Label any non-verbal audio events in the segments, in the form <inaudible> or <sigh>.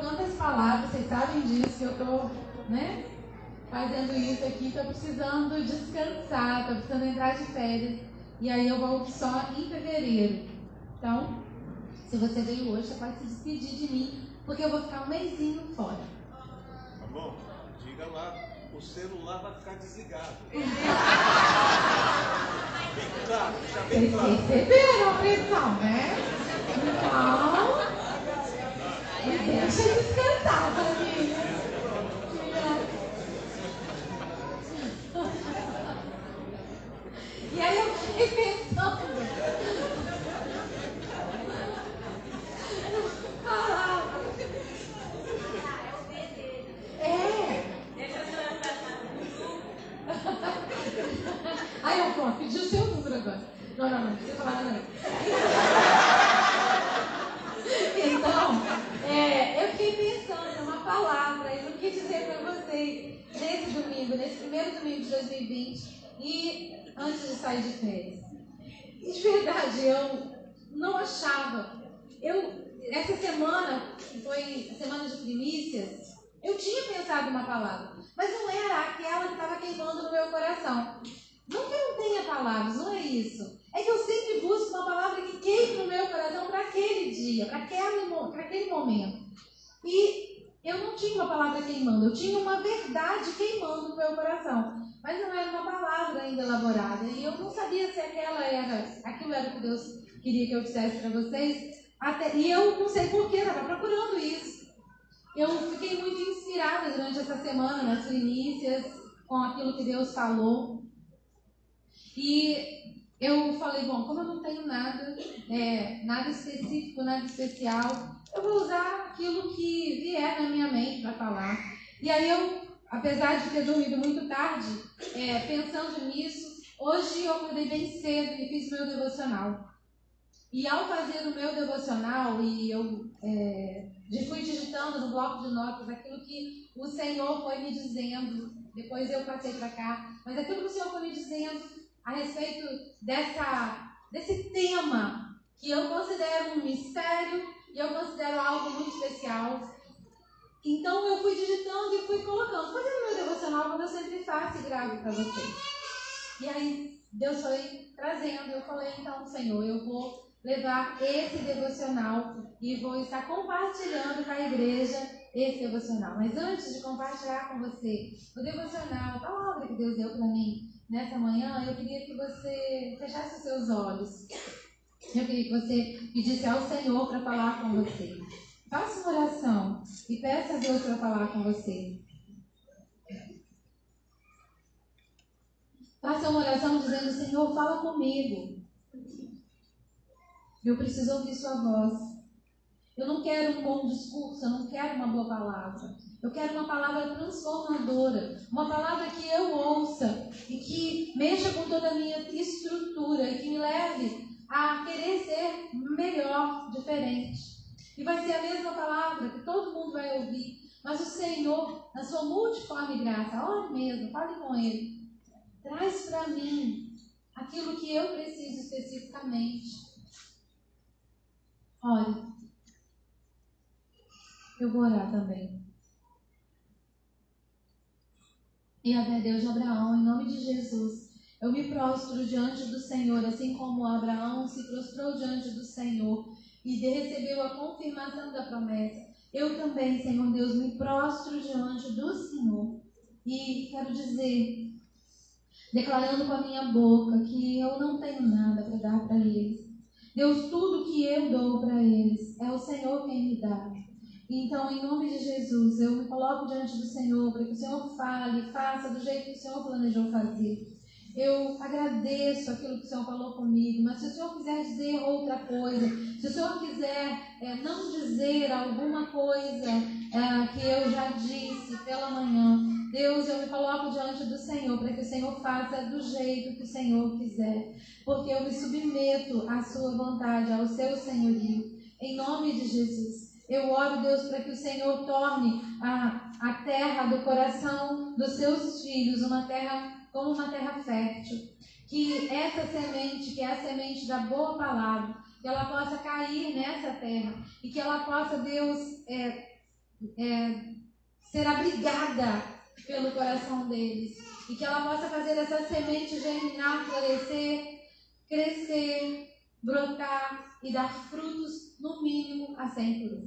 tantas palavras, vocês sabem disso, que eu estou né, fazendo isso aqui, estou precisando descansar, estou precisando entrar de férias. E aí eu volto só em fevereiro. Então, se você veio hoje, você pode se despedir de mim, porque eu vou ficar um mêsinho fora. Tá bom? Diga lá, o celular vai ficar desligado. <laughs> bem claro, deixa bem Vocês claro. perceberam a pressão, né? Então, família. E aí eu fiquei pensando. Ah, é. Aí eu vou pedir o seu número agora. Não, não, não, não precisa falar nada. Então, é, eu fiquei pensando uma palavra e eu quis dizer para vocês nesse domingo, nesse primeiro domingo de 2020 e antes de sair de férias. E de verdade, eu não achava. Eu, essa semana, que foi a semana de primícias, eu tinha pensado uma palavra, mas não era aquela que estava queimando no meu coração. Não que eu não tenha palavras, não é isso. É que eu sempre busco uma palavra que queime no meu coração para aquele dia, para aquele, momento. E eu não tinha uma palavra queimando, eu tinha uma verdade queimando no meu coração. Mas não era uma palavra ainda elaborada. E eu não sabia se aquela era, aquilo era o que Deus queria que eu dissesse para vocês. Até, e eu não sei porquê, estava procurando isso. Eu fiquei muito inspirada durante essa semana, nas primícias, com aquilo que Deus falou. E eu falei, bom, como eu não tenho nada, é, nada específico, nada especial, eu vou usar aquilo que vier na minha mente para falar. E aí eu, apesar de ter dormido muito tarde, é, pensando nisso, hoje eu acordei bem cedo e fiz meu devocional. E ao fazer o meu devocional, e eu é, fui digitando no bloco de notas aquilo que o Senhor foi me dizendo, depois eu passei para cá, mas aquilo que o Senhor foi me dizendo a respeito dessa, desse tema que eu considero um mistério e eu considero algo muito especial. Então eu fui digitando e fui colocando, fazendo meu devocional como eu sempre faço e gravo para vocês. E aí Deus foi trazendo, eu falei, então, Senhor, eu vou levar esse devocional e vou estar compartilhando com a igreja esse devocional. Mas antes de compartilhar com você o devocional, a palavra que Deus deu para mim nessa manhã, eu queria que você fechasse os seus olhos. Eu queria que você pedisse ao Senhor para falar com você. Faça uma oração e peça a Deus para falar com você. Faça uma oração dizendo: Senhor, fala comigo. Eu preciso ouvir Sua voz. Eu não quero um bom discurso, eu não quero uma boa palavra. Eu quero uma palavra transformadora, uma palavra que eu ouça e que mexa com toda a minha estrutura e que me leve a querer ser melhor, diferente. E vai ser a mesma palavra que todo mundo vai ouvir, mas o Senhor, na sua multiforme graça, ore mesmo, fale com Ele, traz para mim aquilo que eu preciso especificamente. Ore. Eu vou orar também. E a Deus de Abraão, em nome de Jesus, eu me prostro diante do Senhor, assim como Abraão se prostrou diante do Senhor e recebeu a confirmação da promessa. Eu também, Senhor Deus, me prostro diante do Senhor e quero dizer, declarando com a minha boca, que eu não tenho nada para dar para eles. Deus, tudo que eu dou para eles é o Senhor quem me dá. Então, em nome de Jesus, eu me coloco diante do Senhor para que o Senhor fale, faça do jeito que o Senhor planejou fazer. Eu agradeço aquilo que o Senhor falou comigo, mas se o Senhor quiser dizer outra coisa, se o Senhor quiser é, não dizer alguma coisa é, que eu já disse pela manhã, Deus, eu me coloco diante do Senhor para que o Senhor faça do jeito que o Senhor quiser, porque eu me submeto à Sua vontade, ao Seu senhorio. Em nome de Jesus. Eu oro, Deus, para que o Senhor torne a, a terra do coração dos seus filhos uma terra como uma terra fértil. Que essa semente, que é a semente da boa palavra, que ela possa cair nessa terra e que ela possa, Deus, é, é, ser abrigada pelo coração deles. E que ela possa fazer essa semente germinar, florescer, crescer, brotar e dar frutos, no mínimo, a 100 por.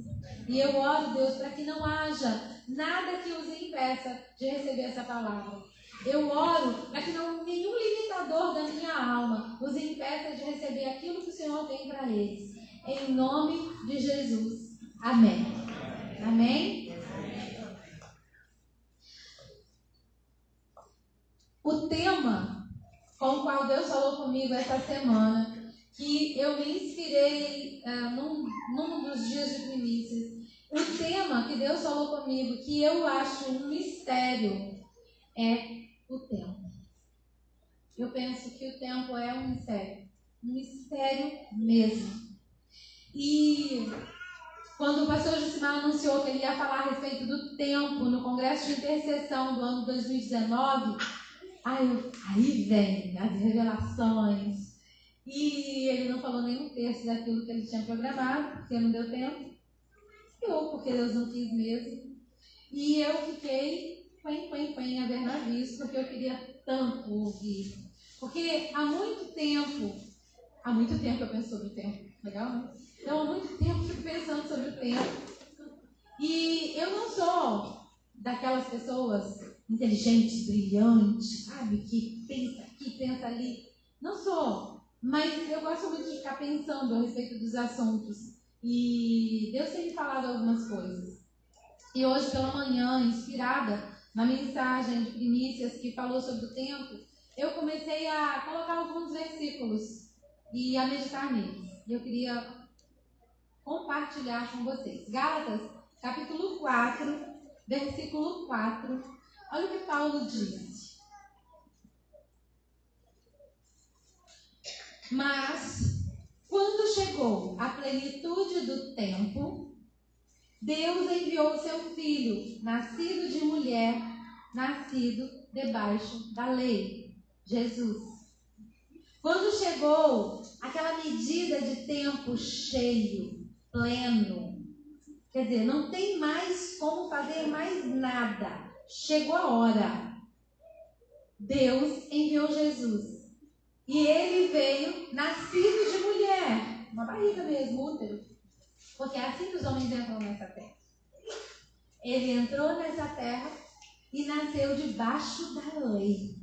E eu oro, Deus, para que não haja nada que os impeça de receber essa palavra. Eu oro para que não, nenhum limitador da minha alma os impeça de receber aquilo que o Senhor tem para eles. Em nome de Jesus. Amém. Amém? O tema com o qual Deus falou comigo essa semana, que eu me inspirei uh, num, num dos dias de primícias, o tema que Deus falou comigo, que eu acho um mistério, é o tempo. Eu penso que o tempo é um mistério. Um mistério mesmo. E quando o pastor Jusimar anunciou que ele ia falar a respeito do tempo no Congresso de Intercessão do ano 2019, aí, aí vem as revelações. E ele não falou nenhum terço daquilo que ele tinha programado, porque não deu tempo. Ou porque Deus não quis mesmo. E eu fiquei quen, quen, quen a ver navios, porque eu queria tanto ouvir. Porque há muito tempo, há muito tempo eu penso sobre o tempo, legal, né? Então, há muito tempo eu fico pensando sobre o tempo. E eu não sou daquelas pessoas inteligentes, brilhantes, sabe? Que pensa aqui, pensa ali. Não sou. Mas eu gosto muito de ficar pensando a respeito dos assuntos. E Deus tem me falado algumas coisas. E hoje pela manhã, inspirada na mensagem de primícias que falou sobre o tempo, eu comecei a colocar alguns versículos e a meditar neles. E eu queria compartilhar com vocês. Gálatas, capítulo 4, versículo 4. Olha o que Paulo diz. Mas, quando chegou a plenitude do tempo, Deus enviou seu filho, nascido de mulher, nascido debaixo da lei, Jesus. Quando chegou aquela medida de tempo cheio, pleno. Quer dizer, não tem mais como fazer mais nada. Chegou a hora. Deus enviou Jesus. E ele veio nascido de mulher. Uma barriga mesmo, útero. Porque é assim que os homens entram nessa terra. Ele entrou nessa terra e nasceu debaixo da lei.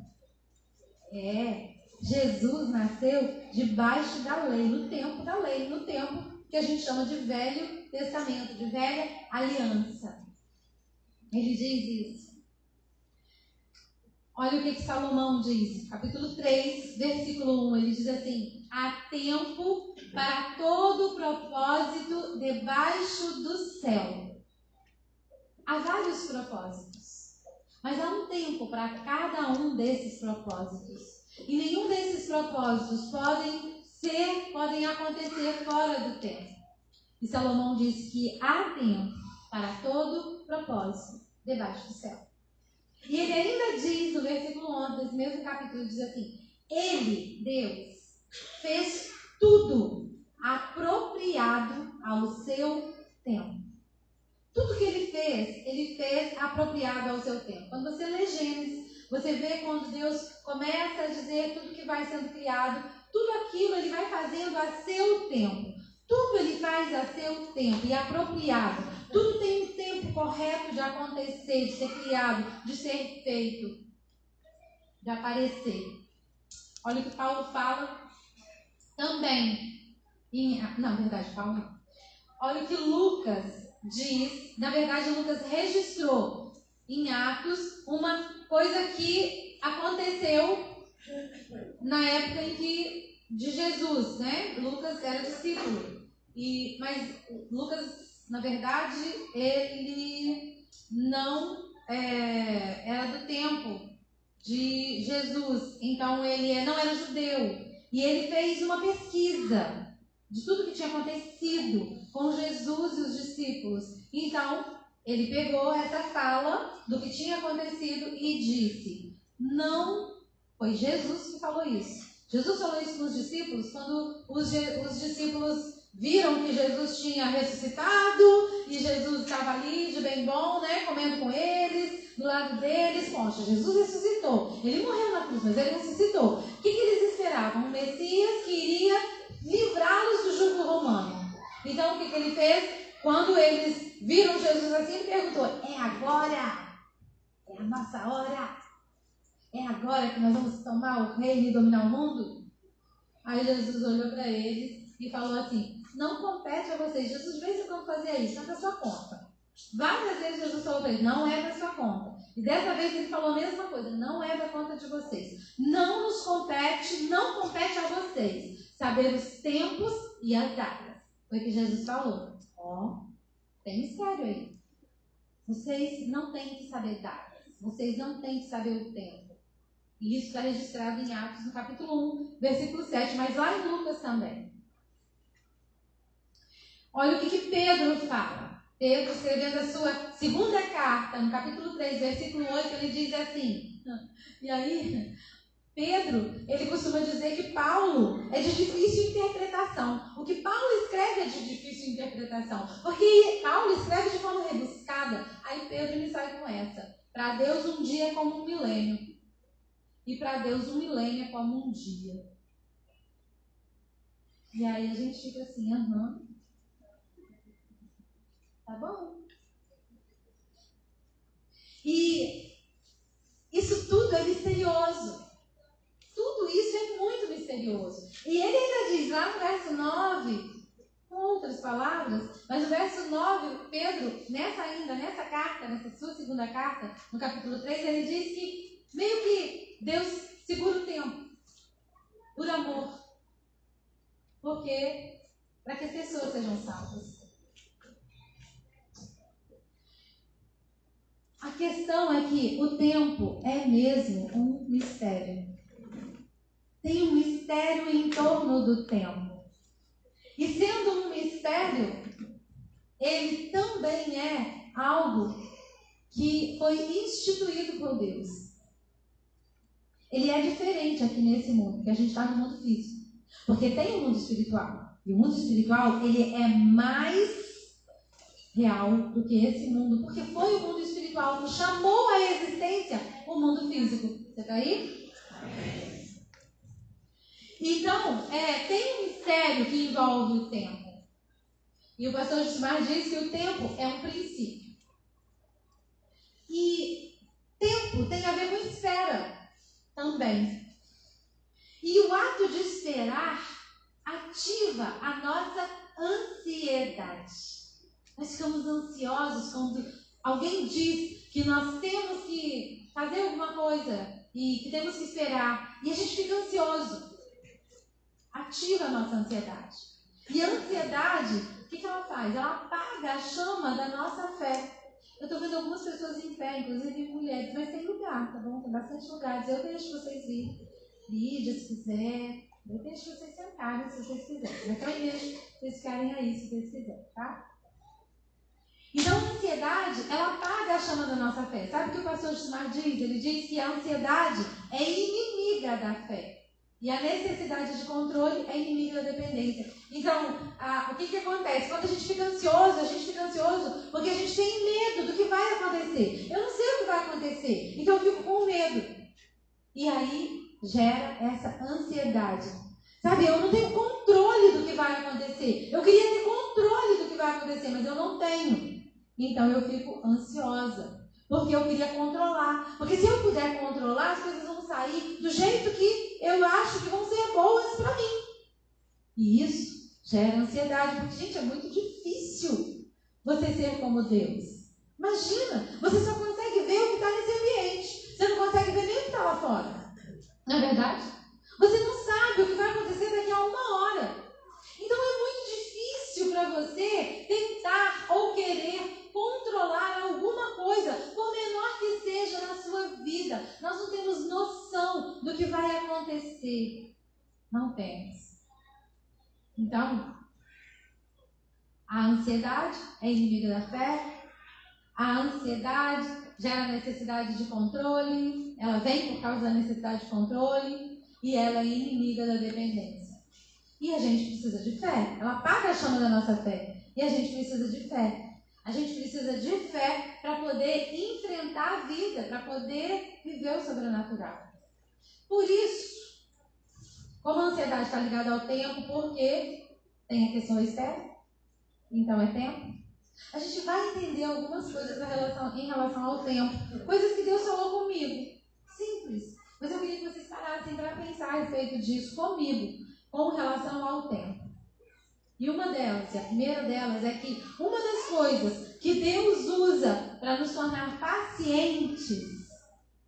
É, Jesus nasceu debaixo da lei, no tempo da lei, no tempo que a gente chama de Velho Testamento, de Velha Aliança. Ele diz isso. Olha o que, que Salomão diz, capítulo 3, versículo 1. Ele diz assim: Há tempo para todo propósito debaixo do céu. Há vários propósitos, mas há um tempo para cada um desses propósitos. E nenhum desses propósitos podem ser, podem acontecer fora do tempo. E Salomão diz que há tempo para todo propósito debaixo do céu. E ele ainda diz no versículo 11 desse mesmo capítulo, diz assim: Ele, Deus, fez tudo apropriado ao seu tempo. Tudo que ele fez, ele fez apropriado ao seu tempo. Quando você lê Gênesis, você vê quando Deus começa a dizer tudo que vai sendo criado, tudo aquilo ele vai fazendo a seu tempo. Tudo ele faz a seu tempo e apropriado. Tudo tem um tempo correto de acontecer, de ser criado, de ser feito, de aparecer. Olha o que Paulo fala também. Em, não, verdade, Paulo. Olha o que Lucas diz. Na verdade, Lucas registrou em Atos uma coisa que aconteceu na época em que de Jesus, né? Lucas era discípulo. E, mas Lucas, na verdade, ele não é, era do tempo de Jesus. Então ele não era judeu. E ele fez uma pesquisa de tudo que tinha acontecido com Jesus e os discípulos. Então, ele pegou essa fala do que tinha acontecido e disse: Não foi Jesus que falou isso. Jesus falou isso para os discípulos quando os, os discípulos viram que Jesus tinha ressuscitado e Jesus estava ali de bem bom, né, comendo com eles, do lado deles. Poxa, Jesus ressuscitou. Ele morreu na cruz, mas ele ressuscitou. O que, que eles esperavam? Um Messias que iria livrá-los do jugo romano. Então, o que, que ele fez? Quando eles viram Jesus assim, ele perguntou: É agora? É a nossa hora? É agora que nós vamos tomar o reino e dominar o mundo? Aí Jesus olhou para eles e falou assim: Não compete a vocês. Jesus, de vez em quando fazia isso, não é da sua conta. Várias vezes Jesus falou para eles: Não é da sua conta. E dessa vez ele falou a mesma coisa: Não é da conta de vocês. Não nos compete, não compete a vocês saber os tempos e as datas. Foi o que Jesus falou. Ó, tem mistério aí. Vocês não têm que saber datas. Vocês não têm que saber o tempo. E isso está registrado em Atos, no capítulo 1, versículo 7, mas lá em Lucas também. Olha o que, que Pedro fala. Pedro, escrevendo a sua segunda carta, no capítulo 3, versículo 8, ele diz assim. <laughs> E aí, Pedro, ele costuma dizer que Paulo é de difícil interpretação. O que Paulo escreve é de difícil interpretação. Porque Paulo escreve de forma rebuscada. Aí Pedro me sai com essa. Para Deus, um dia é como um milênio. E para Deus, um milênio é como um dia. E aí a gente fica assim, aham. Tá bom. E isso tudo é misterioso. Tudo isso é muito misterioso. E ele ainda diz lá no verso 9 com outras palavras, mas no verso 9, Pedro, nessa ainda, nessa carta, nessa sua segunda carta, no capítulo 3, ele diz que meio que Deus segura o tempo por amor. Porque para que as pessoas sejam salvas. A questão é que o tempo é mesmo um mistério. Tem um mistério em torno do tempo. E sendo um mistério, ele também é algo que foi instituído por Deus. Ele é diferente aqui nesse mundo, porque a gente está no mundo físico. Porque tem o um mundo espiritual. E o mundo espiritual, ele é mais real do que esse mundo. Porque foi o mundo espiritual que chamou à existência o mundo físico. Você está aí? Então, é, tem um mistério que envolve o tempo. E o pastor Gismar diz que o tempo é um princípio. E tempo tem a ver com espera também. E o ato de esperar ativa a nossa ansiedade. Nós ficamos ansiosos quando alguém diz que nós temos que fazer alguma coisa e que temos que esperar. E a gente fica ansioso ativa a nossa ansiedade. E a ansiedade, o que, que ela faz? Ela apaga a chama da nossa fé. Eu estou vendo algumas pessoas em pé, inclusive mulheres, mas tem lugar, tá bom? Tem bastante lugares. Eu deixo vocês ir. Lídia, se quiser. Eu deixo vocês sentarem, se vocês quiserem. Mas também deixo vocês ficarem aí, se vocês quiserem, tá? Então, a ansiedade, ela apaga a chama da nossa fé. Sabe o que o pastor Gismar diz? Ele diz que a ansiedade é inimiga da fé. E a necessidade de controle é inimiga da dependência. Então, a, o que, que acontece? Quando a gente fica ansioso, a gente fica ansioso porque a gente tem medo do que vai acontecer. Eu não sei o que vai acontecer, então eu fico com medo. E aí gera essa ansiedade. Sabe, eu não tenho controle do que vai acontecer. Eu queria ter controle do que vai acontecer, mas eu não tenho. Então eu fico ansiosa. Porque eu queria controlar. Porque se eu puder controlar, as coisas vão sair do jeito que eu acho que vão ser boas para mim. E isso gera ansiedade, porque, gente, é muito difícil você ser como Deus. Imagina, você só consegue ver o que está nesse ambiente. Você não consegue ver nem o que está lá fora. Não é verdade? Você não sabe o que vai acontecer daqui a uma hora. Então é muito difícil para você tentar ou querer controlar alguma coisa, por menor que seja na sua vida. Nós não temos noção do que vai acontecer. Não temos. Então, a ansiedade é inimiga da fé. A ansiedade gera necessidade de controle. Ela vem por causa da necessidade de controle. E ela é inimiga da dependência. E a gente precisa de fé. Ela apaga a chama da nossa fé. E a gente precisa de fé. A gente precisa de fé para poder enfrentar a vida, para poder viver o sobrenatural. Por isso, como a ansiedade está ligada ao tempo, porque tem a questão externa, então é tempo. A gente vai entender algumas coisas relação, em relação ao tempo, coisas que Deus falou comigo. Simples. Mas eu queria que vocês parassem para pensar a respeito disso comigo, com relação ao tempo. E uma delas, e a primeira delas, é que uma das coisas que Deus usa para nos tornar pacientes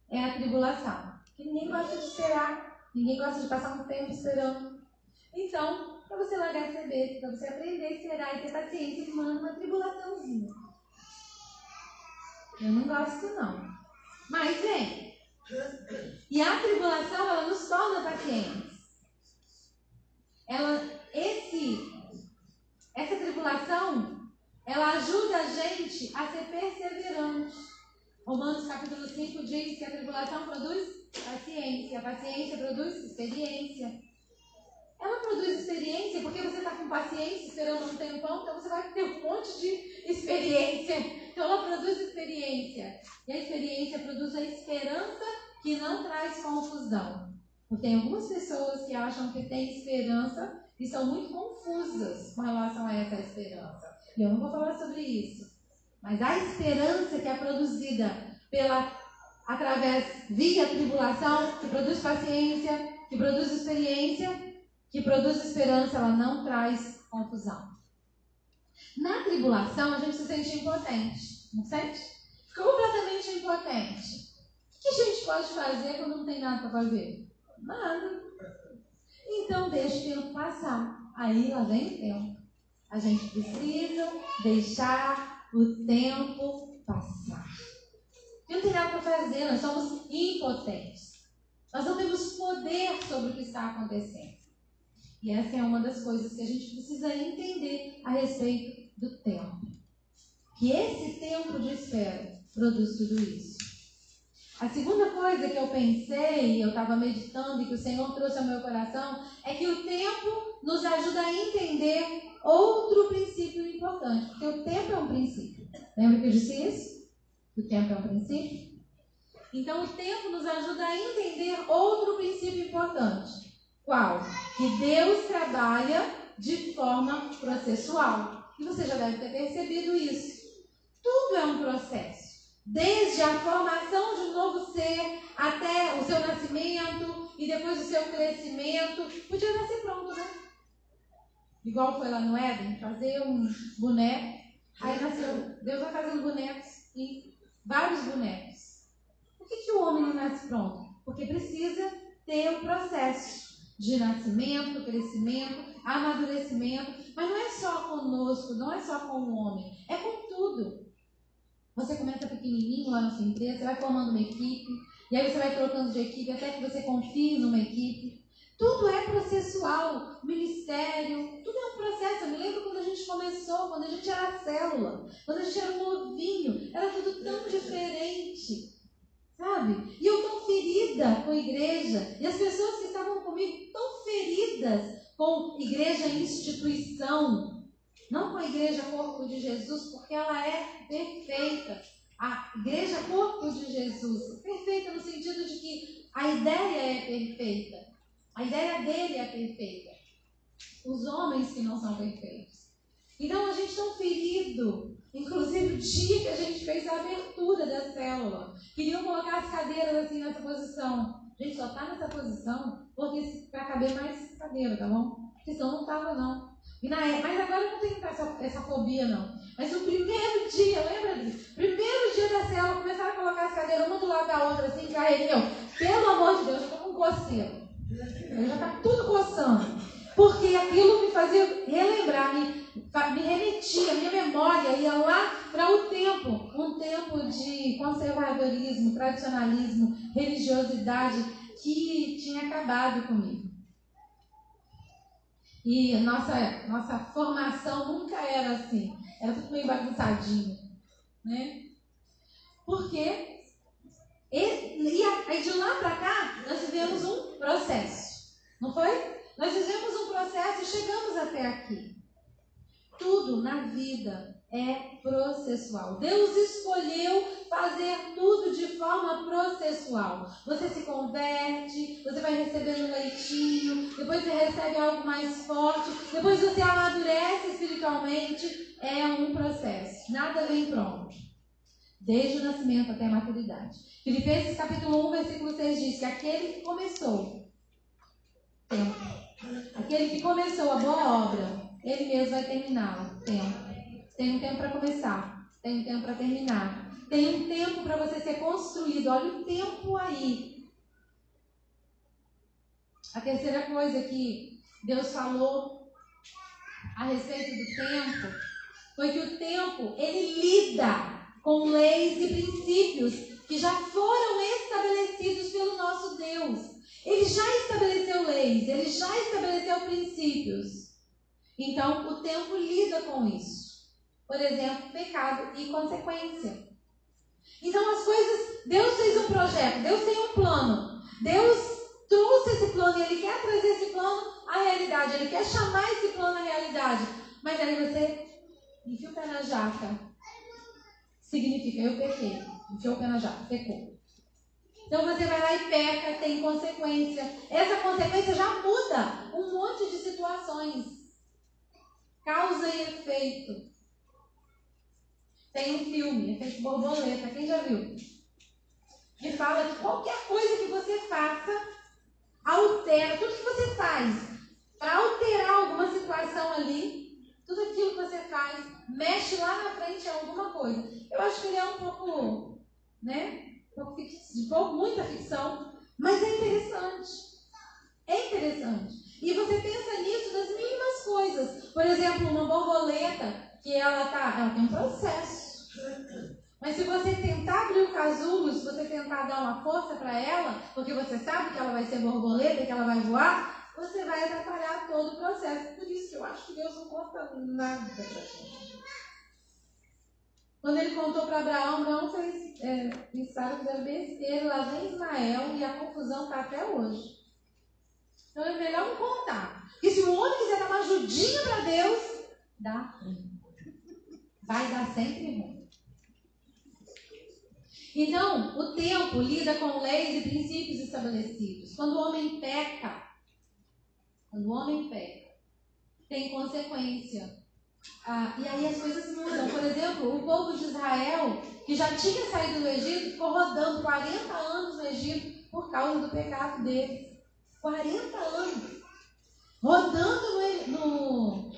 é a tribulação. Que ninguém gosta de esperar, ninguém gosta de passar um tempo esperando. Então, para você largar esse besta, para você aprender a esperar e ter paciência, ele manda uma tribulaçãozinha. Eu não gosto, não. Mas vem. E a tribulação, ela nos torna pacientes. Ela, esse, essa tribulação, ela ajuda a gente a ser perseverante. Romanos capítulo 5 diz que a tribulação produz paciência, a paciência produz experiência. Ela produz experiência porque você está com paciência, esperando um tempão, então você vai ter um monte de experiência. Então ela produz experiência. E a experiência produz a esperança que não traz confusão. Tem algumas pessoas que acham que têm esperança e são muito confusas com relação a essa esperança. E eu não vou falar sobre isso. Mas a esperança que é produzida pela através via tribulação, que produz paciência, que produz experiência, que produz esperança, ela não traz confusão. Na tribulação, a gente se sente impotente, não sente? Fica completamente impotente. O que a gente pode fazer quando não tem nada para fazer? Nada. Então, deixa o tempo passar. Aí lá vem o tempo. A gente precisa deixar o tempo passar. Não tem nada para fazer, nós somos impotentes. Nós não temos poder sobre o que está acontecendo. E essa é uma das coisas que a gente precisa entender a respeito do tempo. Que esse tempo de espera produz tudo isso. A segunda coisa que eu pensei, eu estava meditando e que o Senhor trouxe ao meu coração, é que o tempo nos ajuda a entender outro princípio importante. Porque o tempo é um princípio. Lembra que eu disse isso? Que o tempo é um princípio? Então, o tempo nos ajuda a entender outro princípio importante. Qual? Que Deus trabalha de forma processual. E você já deve ter percebido isso. Tudo é um processo. Desde a formação de um novo ser até o seu nascimento e depois o seu crescimento. Podia nascer pronto, né? Igual foi lá no Éden, fazer um boneco. Aí nasceu. Deus vai fazendo bonecos e vários bonecos. Por que, que o homem não nasce pronto? Porque precisa ter o um processo de nascimento, crescimento, amadurecimento. Mas não é só conosco, não é só com o homem, é com tudo. Você começa pequenininho lá na sua empresa, você vai formando uma equipe, e aí você vai trocando de equipe até que você confie numa equipe. Tudo é processual, ministério, tudo é um processo. Eu me lembro quando a gente começou, quando a gente era célula, quando a gente era novinho, era tudo tão diferente. Sabe? E eu tão ferida com a igreja. E as pessoas que estavam comigo tão feridas com igreja instituição. Não com a igreja corpo de Jesus, porque ela é perfeita. A igreja corpo de Jesus. Perfeita no sentido de que a ideia é perfeita. A ideia dele é perfeita. Os homens que não são perfeitos. Então a gente tão ferido Inclusive, o dia que a gente fez a abertura da célula, queriam colocar as cadeiras assim nessa posição. A gente só está nessa posição porque para caber mais cadeira, tá bom? Porque senão não estava, não. Na, mas agora não tem essa, essa fobia, não. Mas no primeiro dia, lembra disso? Primeiro dia da célula, começaram a colocar as cadeiras uma do lado da outra, assim, carreirinho. Pelo amor de Deus, eu com coceira. Eu já está tudo coçando. Porque aquilo me fazia relembrar, me, me remetia, minha memória ia lá para o tempo, um tempo de conservadorismo, tradicionalismo, religiosidade que tinha acabado comigo. E nossa, nossa formação nunca era assim, era tudo meio bagunçadinho, né? Porque e, e aí de lá para cá nós vivemos um processo, não foi? Nós fizemos um processo e chegamos até aqui. Tudo na vida é processual. Deus escolheu fazer tudo de forma processual. Você se converte, você vai recebendo leitinho, depois você recebe algo mais forte, depois você amadurece espiritualmente. É um processo. Nada vem pronto. Desde o nascimento até a maturidade. Filipenses capítulo 1, versículo 6 diz que aquele que começou, aquele que começou a boa obra, ele mesmo vai terminá-la. Tempo. Tem um tempo para começar, tem um tempo para terminar, tem um tempo para você ser construído. Olha o tempo aí. A terceira coisa que Deus falou a respeito do tempo foi que o tempo ele lida com leis e princípios que já foram estabelecidos pelo nosso Deus. Ele já estabeleceu leis, ele já estabeleceu princípios. Então, o tempo lida com isso. Por exemplo, pecado e consequência. Então as coisas, Deus fez um projeto, Deus tem um plano. Deus trouxe esse plano e Ele quer trazer esse plano à realidade. Ele quer chamar esse plano à realidade. Mas aí você enfia o pé na jaca. Significa eu pequei. Enfiou o pé na jaca, pecou. Então você vai lá e peca, tem consequência. Essa consequência já muda um monte de situações. Causa e efeito. Tem um filme, Efeito Borboleta, quem já viu? Que fala que qualquer coisa que você faça, altera, tudo que você faz, para alterar alguma situação ali, tudo aquilo que você faz, mexe lá na frente em alguma coisa. Eu acho que ele é um pouco, né? Um pouco, de pouco, muita ficção, mas é interessante. É interessante. E você pensa nisso das mínimas coisas. Por exemplo, uma borboleta que ela tá, ela tem um processo. Mas se você tentar abrir o casulo, se você tentar dar força para ela, porque você sabe que ela vai ser borboleta, que ela vai voar, você vai atrapalhar todo o processo. Por isso que eu acho que Deus não conta nada para gente. Quando ele contou para Abraão, Abraão fez, é, pensaram que era besteira, lá vem Ismael e a confusão está até hoje. Então é melhor não contar. Porque se o homem quiser dar uma ajudinha para Deus, dá Vai dar sempre ruim. Então, o tempo lida com leis e princípios estabelecidos. Quando o homem peca, quando o homem peca, tem consequência. Ah, e aí as coisas mudam. Por exemplo, o povo de Israel, que já tinha saído do Egito, ficou rodando 40 anos no Egito por causa do pecado deles. 40 anos. Rodando no, no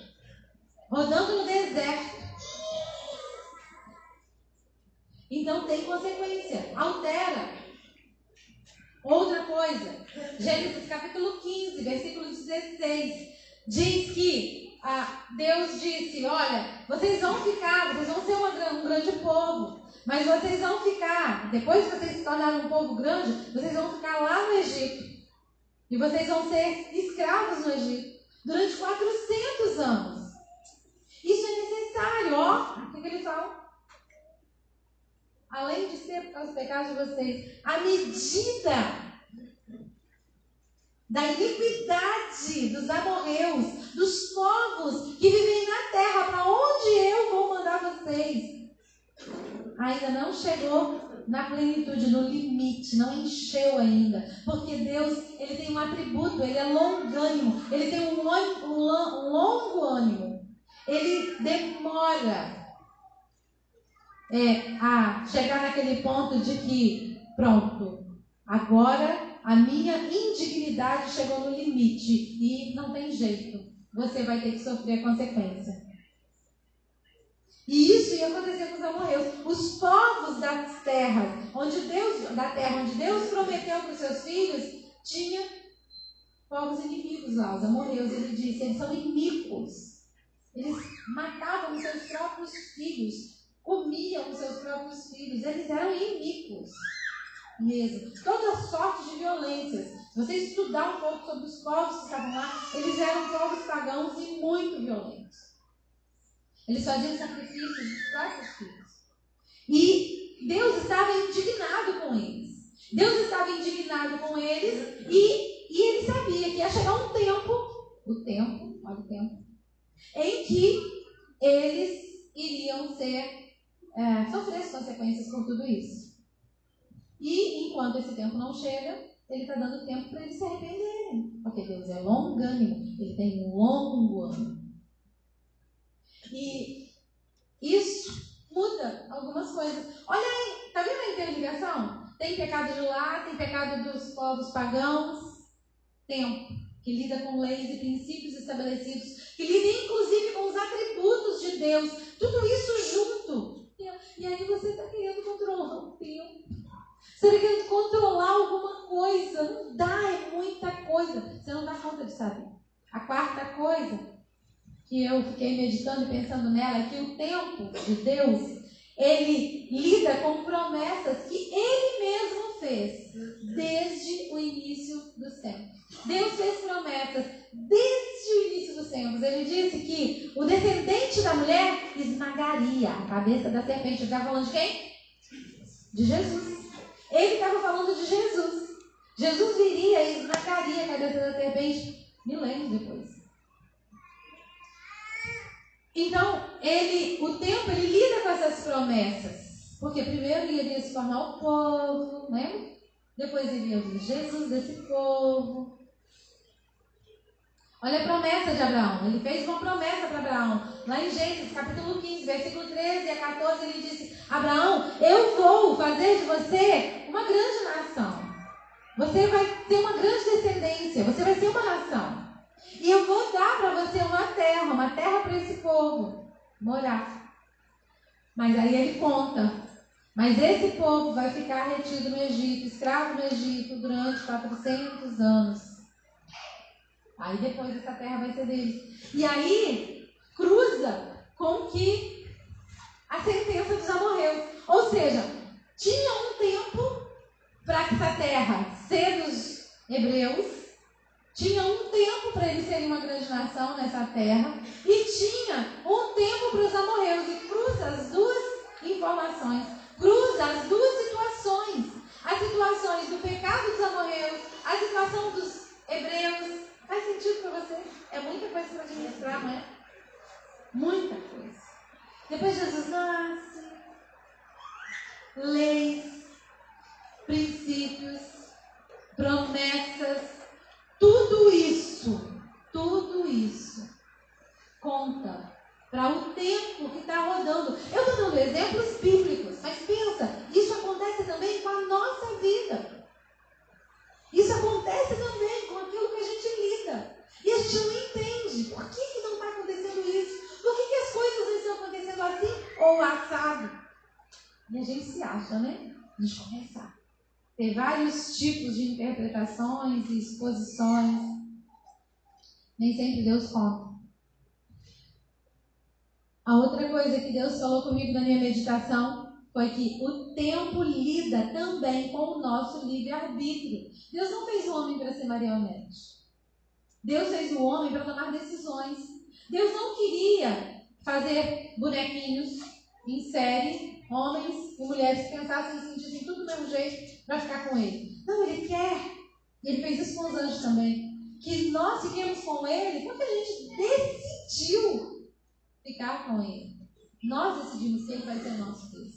rodando no deserto. Então tem consequência, altera. Outra coisa, Gênesis capítulo 15, versículo 16, diz que ah, Deus disse: Olha, vocês vão ficar, vocês vão ser uma, um grande povo, mas vocês vão ficar, depois que vocês se tornarem um povo grande, vocês vão ficar lá no Egito. E vocês vão ser escravos no Egito durante 400 anos. Isso é necessário, ó. O que, ele fala? Além de ser dos pecados de vocês, a medida da iniquidade dos amorreus, dos povos que vivem na terra, para onde eu vou mandar vocês, ainda não chegou na plenitude, no limite, não encheu ainda. Porque Deus, ele tem um atributo, ele é longânimo, ele tem um longo ânimo. Ele demora é, a chegar naquele ponto de que, pronto, agora a minha indignidade chegou no limite e não tem jeito, você vai ter que sofrer a consequência. E isso ia acontecer com os amorreus. Os povos das terras, onde Deus, da terra onde Deus prometeu para os seus filhos, tinha povos inimigos lá, os amorreus. Ele disse, eles são inimigos. Eles matavam os seus próprios filhos comiam os seus próprios filhos. Eles eram inimigos mesmo. Toda sorte de violências. Se você estudar um pouco sobre os povos que estavam lá, eles eram povos pagãos e muito violentos. Eles faziam sacrifícios dos próprios filhos. E Deus estava indignado com eles. Deus estava indignado com eles e, e ele sabia que ia chegar um tempo o tempo, olha o tempo, em que eles iriam ser, é, sofrer as consequências por tudo isso. E enquanto esse tempo não chega, ele está dando tempo para eles se arrependerem. Porque Deus é longânimo, ele tem um longo ano. E isso muda algumas coisas. Olha aí, tá vendo a interligação? Tem pecado de lá, tem pecado dos povos pagãos. Tempo, que lida com leis e princípios estabelecidos, que lida inclusive com os atributos de Deus. Tudo isso junto. E aí você está querendo controlar o tempo. Você está querendo controlar alguma coisa. Não dá, é muita coisa. Você não dá conta de saber. A quarta coisa que eu fiquei meditando e pensando nela é que o tempo de Deus, ele lida com promessas que ele mesmo fez desde o início dos tempos. Deus fez promessas desde o início dos tempos. Ele disse que o descendente da mulher esmagaria a cabeça da serpente. Ele estava falando de quem? De Jesus. Ele estava falando de Jesus. Jesus viria e esmagaria a cabeça da serpente milênios depois. Então, ele, o tempo, ele lida com essas promessas. Porque primeiro ele iria se tornar o povo, né? Depois iria vir Jesus desse povo. Olha a promessa de Abraão. Ele fez uma promessa para Abraão. Lá em Gênesis, capítulo 15, versículo 13 a 14, ele disse: Abraão, eu vou fazer de você uma grande nação. Você vai ter uma grande descendência. Você vai ser uma nação. E eu vou dar para você uma terra, uma terra para esse povo morar. Mas aí ele conta. Mas esse povo vai ficar retido no Egito, escravo no Egito, durante 400 anos. Aí depois essa terra vai ser deles. E aí cruza com que a sentença dos amorreus. Ou seja, tinha um tempo para essa terra ser dos hebreus, tinha um tempo para eles serem uma grande nação nessa terra, e tinha um tempo para os amorreus. E cruza as duas informações, cruza as duas situações. As situações do pecado dos amorreus, a situação dos hebreus, Faz sentido para você? É muita coisa para administrar, não é? Muita coisa. Depois Jesus nasce, leis, princípios, promessas, tudo isso, tudo isso conta para o tempo que está rodando. Eu estou dando exemplos bíblicos, mas pensa, isso acontece também com a nossa vida. Isso acontece também com aquilo que a gente lida. E a gente não entende. Por que, que não está acontecendo isso? Por que, que as coisas estão acontecendo assim ou assado? E a gente se acha, né? A gente começa a ter vários tipos de interpretações e exposições. Nem sempre Deus conta. A outra coisa que Deus falou comigo na minha meditação foi que o tempo lida também com o nosso livre-arbítrio. Deus não fez o homem para ser marionete. Deus fez o homem para tomar decisões. Deus não queria fazer bonequinhos em série, homens e mulheres que pensassem e sentissem tudo do mesmo jeito para ficar com ele. Não, ele quer. Ele fez isso com os anjos também. Que nós fiquemos com ele porque a gente decidiu ficar com ele. Nós decidimos que ele vai ser nosso Deus.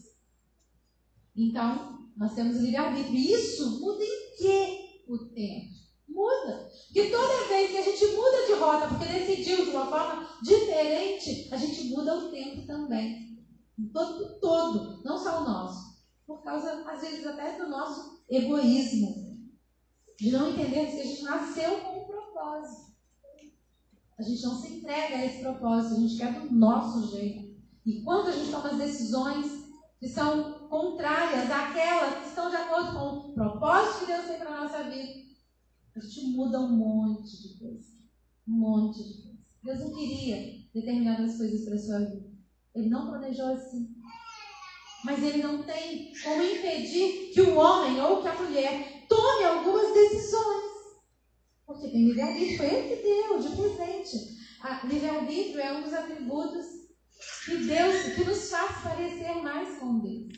Então, nós temos livre-arbítrio. E isso muda em que o tempo? Muda. Porque toda vez que a gente muda de rota, porque decidiu de uma forma diferente, a gente muda o tempo também. Todo, todo, não só o nosso. Por causa, às vezes, até do nosso egoísmo. De não entendermos que a gente nasceu com um propósito. A gente não se entrega a esse propósito, a gente quer do nosso jeito. E quando a gente toma as decisões que são contrárias àquelas que estão de acordo com o propósito que Deus tem para a nossa vida, a gente muda um monte de coisa. Um monte de coisa. Deus não queria determinadas coisas para a sua vida. Ele não planejou assim. Mas ele não tem como impedir que o homem ou que a mulher tome algumas decisões. Porque tem livre-arbítrio. Ele que deu de presente. Livre-arbítrio é um dos atributos que Deus, que nos faz parecer mais com Deus.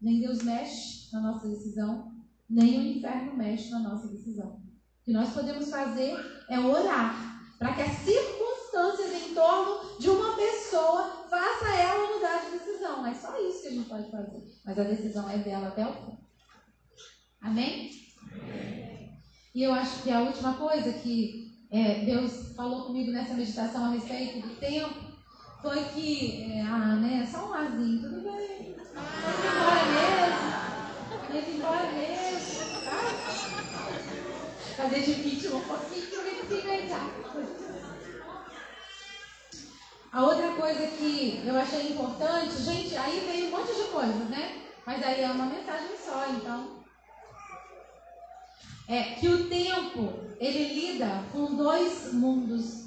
Nem Deus mexe na nossa decisão, nem o inferno mexe na nossa decisão. O que nós podemos fazer é orar para que as circunstâncias em torno de uma pessoa faça ela mudar de decisão. É só isso que a gente pode fazer. Mas a decisão é dela até o fim. Amém? E eu acho que a última coisa que é, Deus falou comigo nessa meditação a respeito do tempo foi que, é, ah, né, só um arzinho, tudo bem. Vamos embora mesmo. Vamos embora mesmo? Fazer de vítima um pouquinho, para ver se engajar. A outra coisa que eu achei importante, gente, aí veio um monte de coisas, né? Mas aí é uma mensagem só, então é que o tempo ele lida com dois mundos.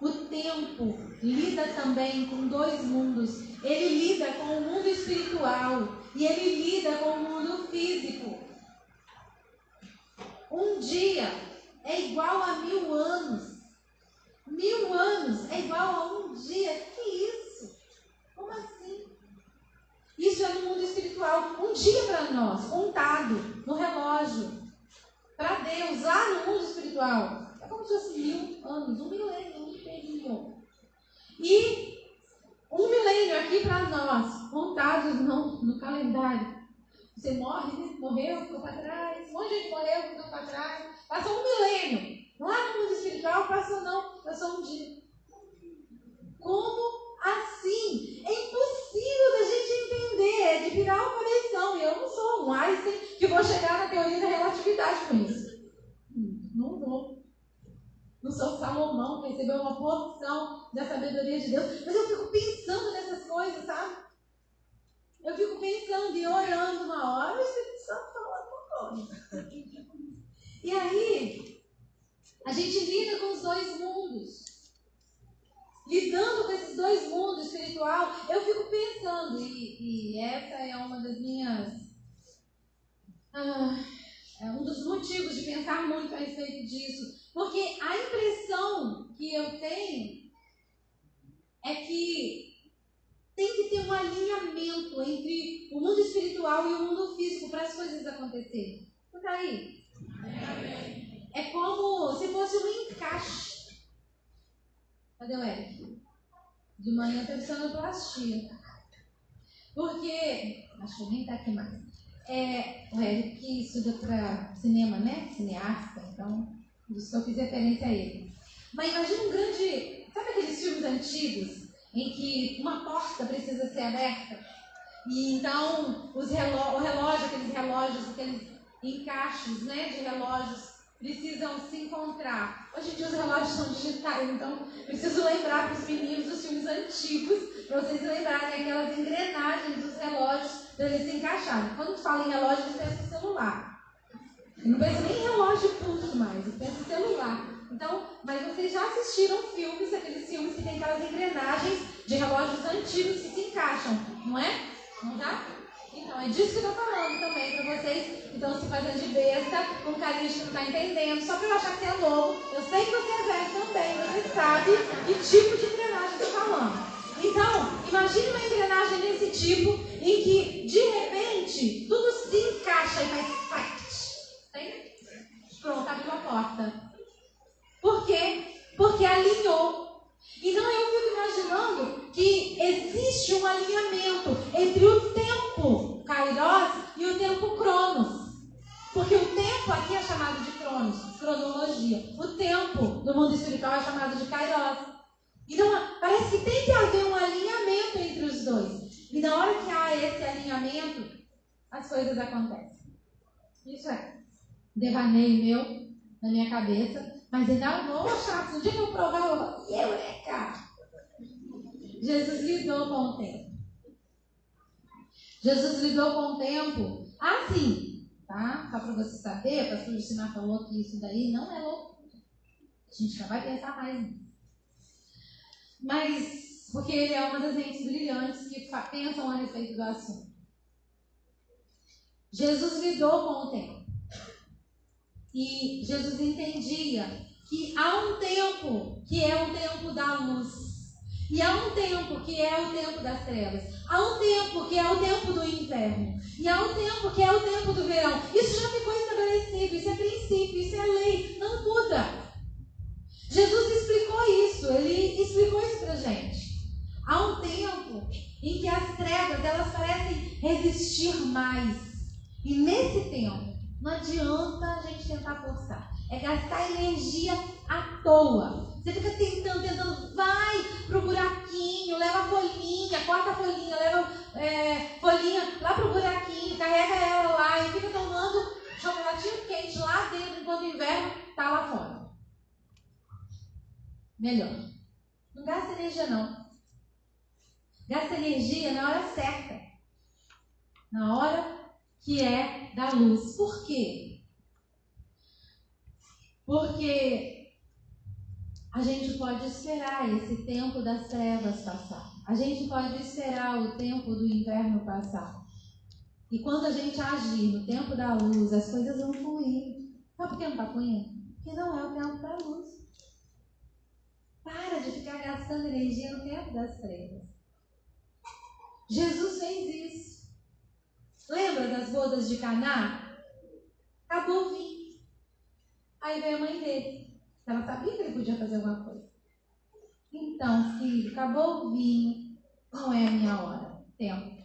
O tempo lida também com dois mundos. Ele lida com o mundo espiritual e ele lida com o mundo físico. Um dia é igual a mil anos. Mil anos é igual a um dia. Que isso? Como assim? Isso é no mundo espiritual. Um dia para nós, contado no relógio para Deus, lá no mundo espiritual, é como se fosse mil anos, um milênio, um milênio. E um milênio aqui para nós, contados no, no calendário. Você morre, né? morreu, ficou para trás, um monte de gente morreu, ficou para trás. Passou um milênio. Lá no mundo espiritual, passou não, passou um dia. Como assim? É impossível da gente entender, é de virar o cabeção. E eu não sou um Einstein que vou chegar na teoria da relatividade com isso. Vou. Não sou Salomão recebeu uma porção da sabedoria de Deus. Mas eu fico pensando nessas coisas, sabe? Eu fico pensando e orando uma hora, mas você só fala coisa. E aí, a gente lida com os dois mundos lidando com esses dois mundos espiritual, eu fico pensando, e, e essa é uma das minhas. Ah, é um dos motivos de pensar muito a respeito disso. Porque a impressão que eu tenho é que tem que ter um alinhamento entre o mundo espiritual e o mundo físico para as coisas acontecerem. Está aí? É como se fosse um encaixe. Cadê o Eric? De manhã está precisando plastia. Porque. Acho que nem tá aqui mais. É, o Eric estuda para cinema, né? Cineasta, então, que eu fiz referência a ele. Mas imagina um grande. Sabe aqueles filmes antigos em que uma porta precisa ser aberta? E então os reló o relógio, aqueles relógios, aqueles encaixes né, de relógios precisam se encontrar. Hoje em dia os relógios são digitais, então preciso lembrar para os meninos dos filmes antigos, para vocês lembrarem aquelas engrenagens dos relógios para eles se encaixarem. Quando fala em relógio, eles pensam em celular. Eu não penso nem em relógio pulso mais, eu penso em celular. Então, mas vocês já assistiram filmes, aqueles filmes que tem aquelas engrenagens de relógios antigos que se encaixam, não é? Não já? Então, é disso que eu estou falando também para vocês. Então, se fazendo de besta, com carinho de não está entendendo, só para eu achar que é novo. Eu sei que você é velho também, você sabe que tipo de engrenagem eu estou falando. Então, imagine uma engrenagem desse tipo, em que, de repente, tudo se encaixa e faz fight. Pronto, abriu a porta. Por quê? Porque alinhou. Então, eu fico imaginando que existe um alinhamento entre o tempo Kairos e o tempo Cronos. Porque o tempo aqui é chamado de Cronos, cronologia. O tempo do mundo espiritual é chamado de Kairos. Então, parece que tem que haver um alinhamento entre os dois. E na hora que há esse alinhamento, as coisas acontecem. Isso é devaneio meu na minha cabeça, mas ainda vou achar. Se um dia que eu provar, eu vou, eureka! Jesus lidou com o tempo. Jesus lidou com o tempo assim, tá? Só para você saber, a pastor Justina falou que isso daí não é loucura. A gente já vai pensar mais nisso. Mas, porque ele é uma das mentes brilhantes que pensam a respeito do assunto. Jesus lidou com o tempo. E Jesus entendia que há um tempo que é o tempo da luz. E há um tempo que é o tempo das trevas. Há um tempo que é o tempo do inverno. E há um tempo que é o tempo do verão. Isso já ficou estabelecido, isso é princípio, isso é lei, não muda. Jesus explicou isso, ele explicou isso pra gente. Há um tempo em que as trevas elas parecem resistir mais. E nesse tempo, não adianta a gente tentar forçar. É gastar energia à toa. Você fica tentando, tentando, vai pro buraquinho, leva a folhinha, corta a folhinha, leva é, folhinha lá pro buraquinho, carrega ela lá e fica tomando chocolatinho quente lá dentro enquanto o inverno tá lá fora. Melhor. Não gasta energia não. Gasta energia na hora certa. Na hora que é da luz. Por quê? Porque a gente pode esperar esse tempo das trevas passar. A gente pode esperar o tempo do inverno passar. E quando a gente agir no tempo da luz, as coisas vão fluir. Sabe por que não está fluindo? Porque não é o tempo da luz. Para de ficar gastando energia no tempo das trevas. Jesus fez isso. Lembra das bodas de Caná? Acabou o vinho. Aí veio a mãe dele. Ela sabia que ele podia fazer alguma coisa. Então, filho, acabou o vinho. Não é a minha hora. Tempo.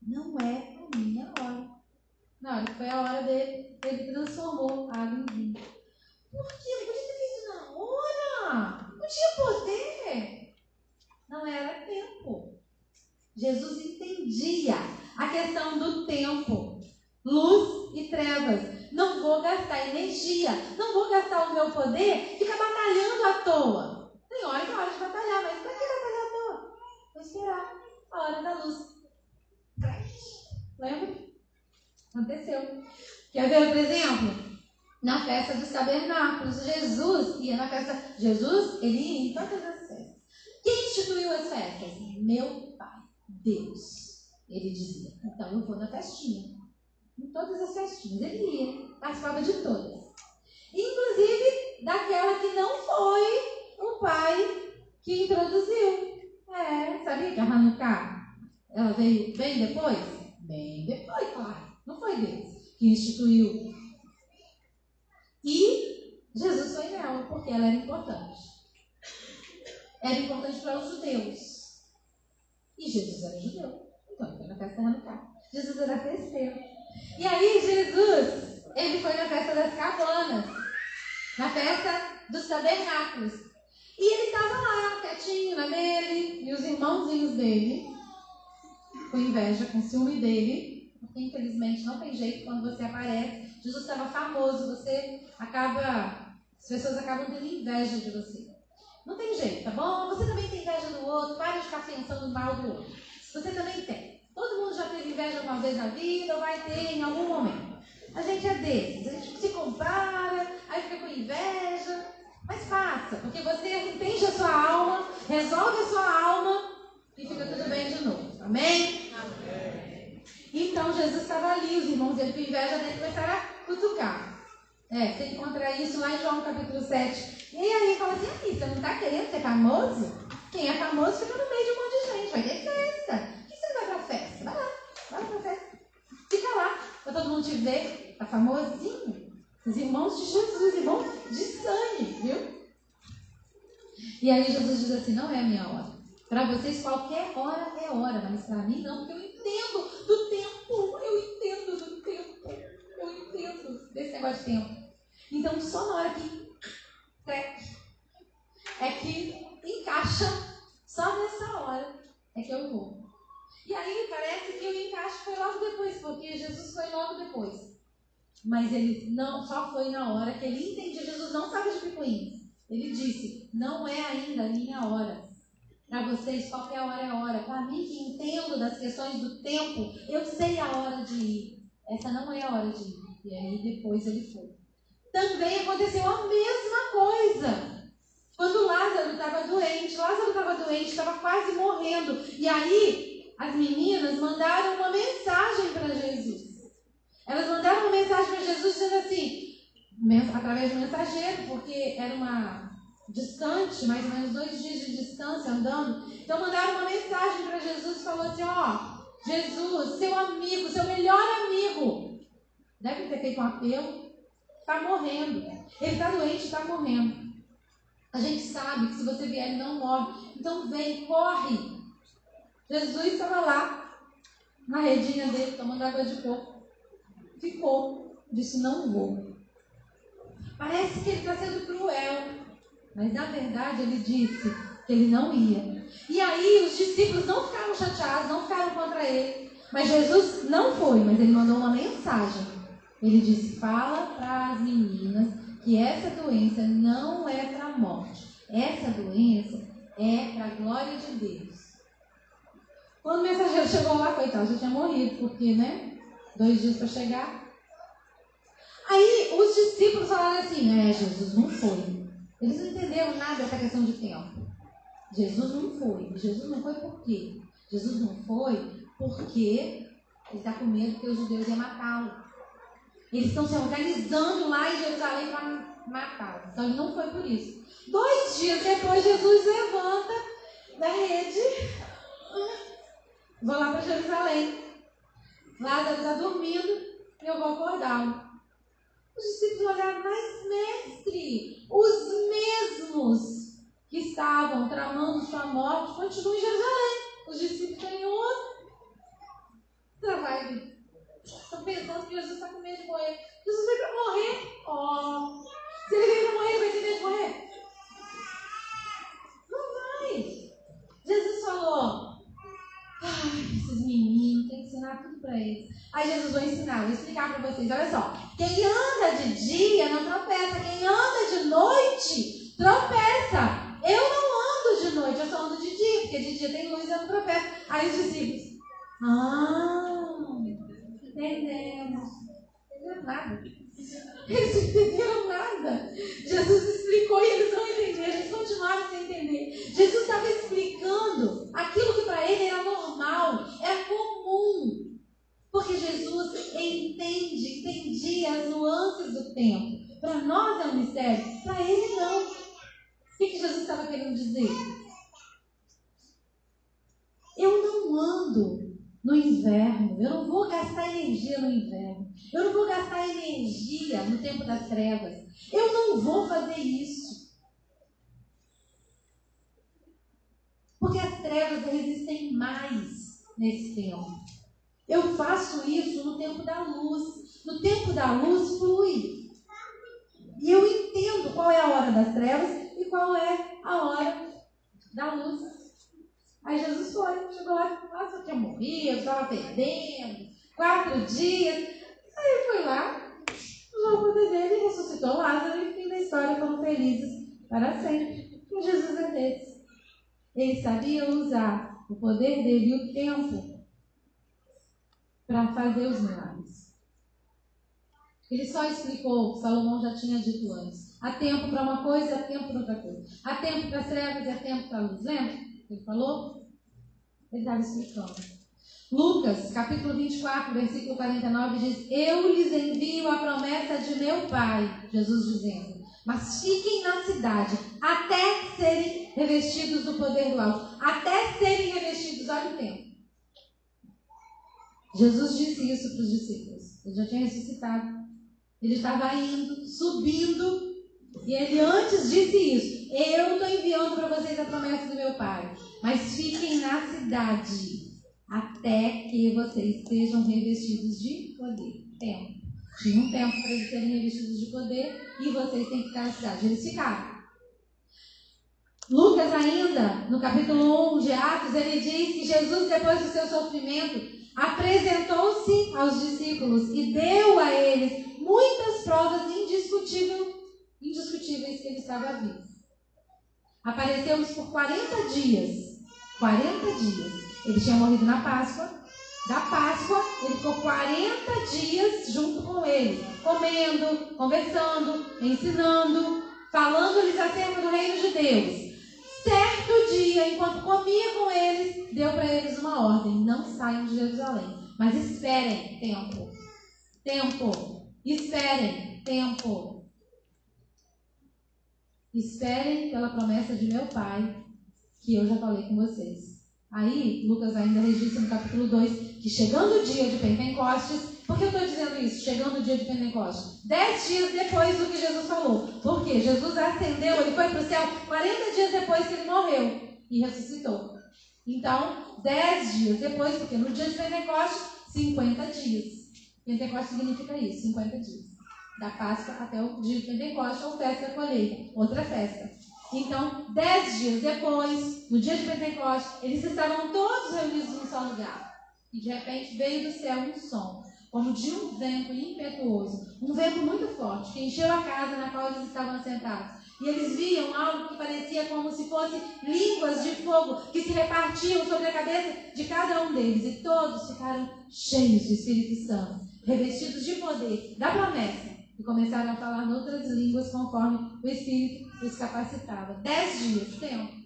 Não é a minha hora. Que foi a hora dele, ele transformou a água em vinho. Por quê? Ele podia ter feito na hora. Não tinha poder. Não era tempo. Jesus entendia a questão do tempo, luz e trevas. Não vou gastar energia, não vou gastar o meu poder, ficar batalhando à toa. Tem hora que é hora de batalhar, mas para que batalhar à toa? Vou esperar a hora da luz. Lembra? Aconteceu. Quer ver outro exemplo? Na festa dos tabernáculos, Jesus ia na festa. Jesus, ele ia em todas as festas. Quem instituiu as festas? Meu pai. Deus. Ele dizia. Então eu vou na festinha. Em todas as festinhas. Ele ia, participava de todas. Inclusive daquela que não foi o pai que introduziu. É, sabia que a Hanukkah ela veio bem depois? Bem depois, claro. Não foi Deus que instituiu. E Jesus foi nela, porque ela era importante. Era importante para os judeus. E Jesus era judeu. Então, foi na festa Hanukkah. Jesus era festeiro. E aí, Jesus, ele foi na festa das cabanas. Na festa dos tabernáculos. E ele estava lá, quietinho na dele. E os irmãozinhos dele, com inveja, com ciúme dele. Porque, infelizmente, não tem jeito quando você aparece. Jesus estava famoso, você acaba. As pessoas acabam tendo inveja de você. Não tem jeito, tá bom? Você também tem inveja do outro, para de ficar pensando mal do outro. Você também tem. Todo mundo já teve inveja uma vez na vida, ou vai ter em algum momento. A gente é desses, a gente se compara, aí fica com inveja, mas passa, porque você entende a sua alma, resolve a sua alma e fica tudo bem de novo. Amém? Amém. Então Jesus estava ali, os irmãos dele com inveja dele começaram a cutucar. É, você encontra isso lá em João capítulo 7. E aí fala assim, aí, você não está querendo ser famoso? Quem é famoso fica no meio de um monte de gente, vai ter festa. Por que você não vai pra festa? Vai lá, vai pra festa. Fica lá, pra todo mundo te ver, tá famosinho. Os irmãos de Jesus, irmãos de sangue, viu? E aí Jesus diz assim, não é a minha hora. Para vocês qualquer hora é hora, mas para mim não, porque eu entendo de tempo. Então, só na hora que é que encaixa, só nessa hora é que eu vou. E aí parece que o encaixe foi logo depois, porque Jesus foi logo depois. Mas ele não só foi na hora que ele entendia. Jesus não estava de picuinhas. Ele disse: Não é ainda a minha hora. Para vocês, qualquer hora é hora. Para mim, que entendo das questões do tempo, eu sei a hora de ir. Essa não é a hora de ir. E aí depois ele foi também aconteceu a mesma coisa. Quando Lázaro estava doente, Lázaro estava doente, estava quase morrendo. E aí, as meninas mandaram uma mensagem para Jesus. Elas mandaram uma mensagem para Jesus dizendo assim, através de mensageiro, porque era uma distante, mais ou menos dois dias de distância andando. Então mandaram uma mensagem para Jesus e falou assim, ó, Jesus, seu amigo, seu melhor amigo, deve ter feito um apelo, está morrendo. Ele está doente, está morrendo. A gente sabe que se você vier, ele não morre. Então vem, corre. Jesus estava lá, na redinha dele, tomando água de coco. Ficou. Disse, não vou. Parece que ele está sendo cruel. Mas na verdade ele disse que ele não ia. E aí os discípulos não ficaram chateados, não ficaram contra ele. Mas Jesus não foi, mas ele mandou uma mensagem. Ele disse: fala para as meninas que essa doença não é para a morte. Essa doença é para a glória de Deus. Quando o mensageiro chegou lá, coitado, já tinha morrido, porque, né? Dois dias para chegar. Aí os discípulos falaram assim: é, Jesus não foi. Eles não entenderam nada dessa questão de tempo. Jesus não foi. Jesus não foi por quê? Jesus não foi porque ele está com medo que os judeus iam matá-lo. Eles estão se organizando lá em Jerusalém para matá-lo. Então ele não foi por isso. Dois dias depois, Jesus levanta da rede. Vou lá para Jerusalém. Lázaro está dormindo e eu vou acordá-lo. Os discípulos olharam, mas mestre, os mesmos que estavam tramando sua morte continuam em Jerusalém. Os discípulos têm outra vibe. Estão pensando que Jesus está com medo de morrer. Jesus veio para morrer. Oh, se ele veio para morrer, vai ter medo de morrer? Não vai. Jesus falou, ai, esses meninos, tem que ensinar tudo para eles. Aí Jesus vai ensinar, vou explicar para vocês. Olha só, quem anda de dia não tropeça, quem anda de noite tropeça. Eu não ando de noite, eu só ando de dia, porque de dia tem luz e eu não tropeço. Aí os discípulos, ah, entendemos. Nada. Eles não entenderam nada. Jesus explicou e eles não entenderam, eles continuaram sem entender. Jesus estava explicando aquilo que para ele era normal, era comum. Porque Jesus entende, entendia as nuances do tempo. Para nós é um mistério, para ele não. O que, que Jesus estava querendo dizer? Eu não ando no inverno, eu não vou gastar energia no inverno, eu não vou gastar energia no tempo das trevas, eu não vou fazer isso. Porque as trevas resistem mais nesse tempo. Eu faço isso no tempo da luz. No tempo da luz flui. E eu entendo qual é a hora das trevas e qual é a hora da luz. Aí Jesus foi, chegou lá, nossa, eu tinha morrido, estava perdendo, quatro dias. Aí foi lá, usou o dele, ressuscitou Lázaro e fim da história foram felizes para sempre. E Jesus é desse. Ele sabia usar o poder dele e o tempo para fazer os milagres. Ele só explicou, Salomão já tinha dito antes. Há tempo para uma coisa, há tempo para outra coisa. Há tempo para as trevas e há tempo para a luz. Lembra? Ele falou? Ele estava explicando. Lucas, capítulo 24, versículo 49 diz: Eu lhes envio a promessa de meu Pai, Jesus dizendo, mas fiquem na cidade até serem revestidos do poder do alto, até serem revestidos, olha o tempo Jesus disse isso para os discípulos. Ele já tinha ressuscitado. Ele estava indo, subindo, e ele antes disse isso. Eu estou enviando para vocês a promessa do meu Pai. Mas fiquem na cidade até que vocês sejam revestidos de poder. Tempo. Tinha um tempo para eles serem revestidos de poder e vocês têm que ficar na cidade. Eles ficaram. Lucas ainda, no capítulo 1 de Atos, ele diz que Jesus, depois do seu sofrimento, apresentou-se aos discípulos e deu a eles muitas provas indiscutíveis, indiscutíveis que ele estava vivo. Apareceu-lhes por 40 dias. 40 dias. Ele tinha morrido na Páscoa. Da Páscoa, ele ficou 40 dias junto com eles, comendo, conversando, ensinando, falando-lhes acerca do reino de Deus. Certo dia, enquanto comia com eles, deu para eles uma ordem: não saiam de Jerusalém, mas esperem tempo. Tempo. Esperem tempo. Esperem pela promessa de meu Pai, que eu já falei com vocês. Aí, Lucas ainda registra no capítulo 2 que chegando o dia de Pentecostes, por que eu estou dizendo isso? Chegando o dia de Pentecostes. Dez dias depois do que Jesus falou. Porque Jesus ascendeu, ele foi para o céu 40 dias depois que ele morreu e ressuscitou. Então, dez dias depois, porque no dia de Pentecostes, 50 dias. Pentecostes significa isso, 50 dias. Da Páscoa até o dia de Pentecostes, ou festa da colheita, outra festa. Então, dez dias depois, no dia de Pentecostes, eles estavam todos reunidos num só lugar. E de repente veio do céu um som como de um vento impetuoso, um vento muito forte, que encheu a casa na qual eles estavam sentados. E eles viam algo que parecia como se fossem línguas de fogo que se repartiam sobre a cabeça de cada um deles. E todos ficaram cheios do Espírito Santo, revestidos de poder, da promessa. E começaram a falar em outras línguas conforme o Espírito os capacitava. Dez dias, tempo.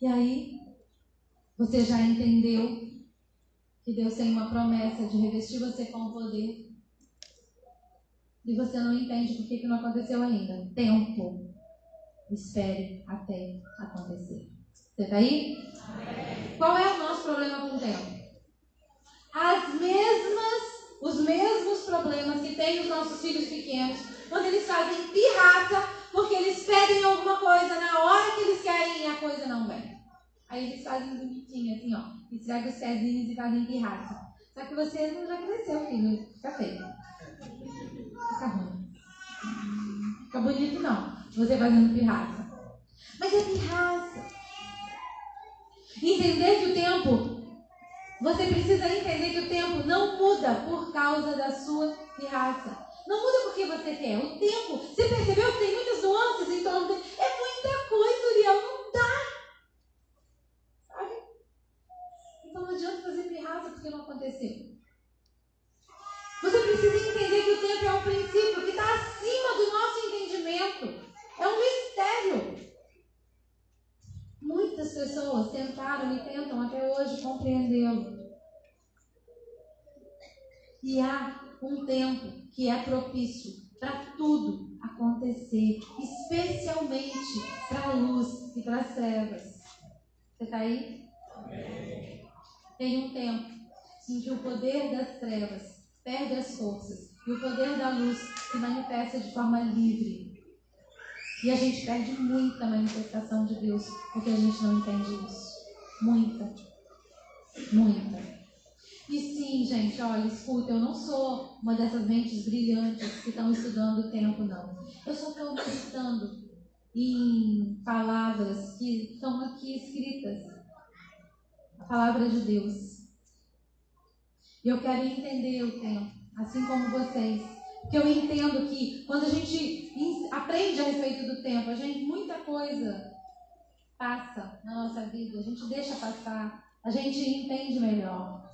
E aí, você já entendeu que Deus tem uma promessa de revestir você com o poder? E você não entende por que, que não aconteceu ainda. Tempo. Espere até acontecer. Você está aí? Amém. Qual é o nosso problema com o tempo? As mesmas, os mesmos problemas que tem os nossos filhos pequenos, quando eles fazem pirraça, porque eles pedem alguma coisa na hora que eles querem e a coisa não vem. Aí eles fazem bonitinho, assim, ó. Esfrega os pezinhos e fazem pirraça. Só que você não já cresceu, filho. Fica feio. Fica ruim. Fica bonito, não. Você fazendo pirraça. Mas é pirraça. Entender que o tempo. Você precisa entender que o tempo não muda por causa da sua pirraça. Não muda porque você quer. O tempo, você percebeu que tem muitas nuances em torno dele? É muita coisa, Uriel. Não dá Então não adianta fazer pirraça porque não aconteceu. Você precisa entender que o tempo é um princípio que está acima do nosso entendimento. É um mistério. Muitas pessoas tentaram e tentam até hoje compreendê-lo. E há um tempo que é propício para tudo acontecer, especialmente para a luz e para as trevas. Você está aí? Amém. Tem um tempo em que o poder das trevas perde as forças e o poder da luz se manifesta de forma livre. E a gente perde muita manifestação de Deus porque a gente não entende isso. Muita. Muita. E sim, gente, olha, escuta, eu não sou uma dessas mentes brilhantes que estão estudando o tempo, não. Eu só estou meditando em palavras que estão aqui escritas a palavra de Deus. E eu quero entender o tempo, assim como vocês. Porque eu entendo que quando a gente aprende a respeito do tempo, a gente muita coisa passa na nossa vida, a gente deixa passar, a gente entende melhor.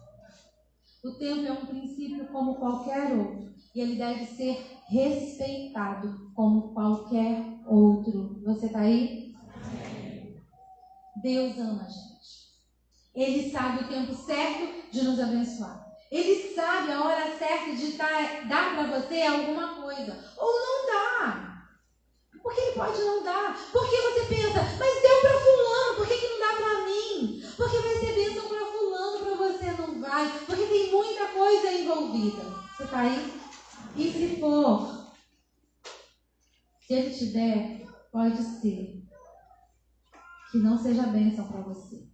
O tempo é um princípio como qualquer outro, e ele deve ser respeitado como qualquer outro. Você está aí? Deus ama a gente. Ele sabe o tempo certo de nos abençoar. Ele sabe a hora certa de dar, dar para você alguma coisa. Ou não dá. Porque ele pode não dar. Porque você pensa, mas deu para fulano, por que, que não dá para mim? Porque vai ser bênção para fulano, para você não vai. Porque tem muita coisa envolvida. Você está aí? E se for, se ele te der, pode ser que não seja bênção para você.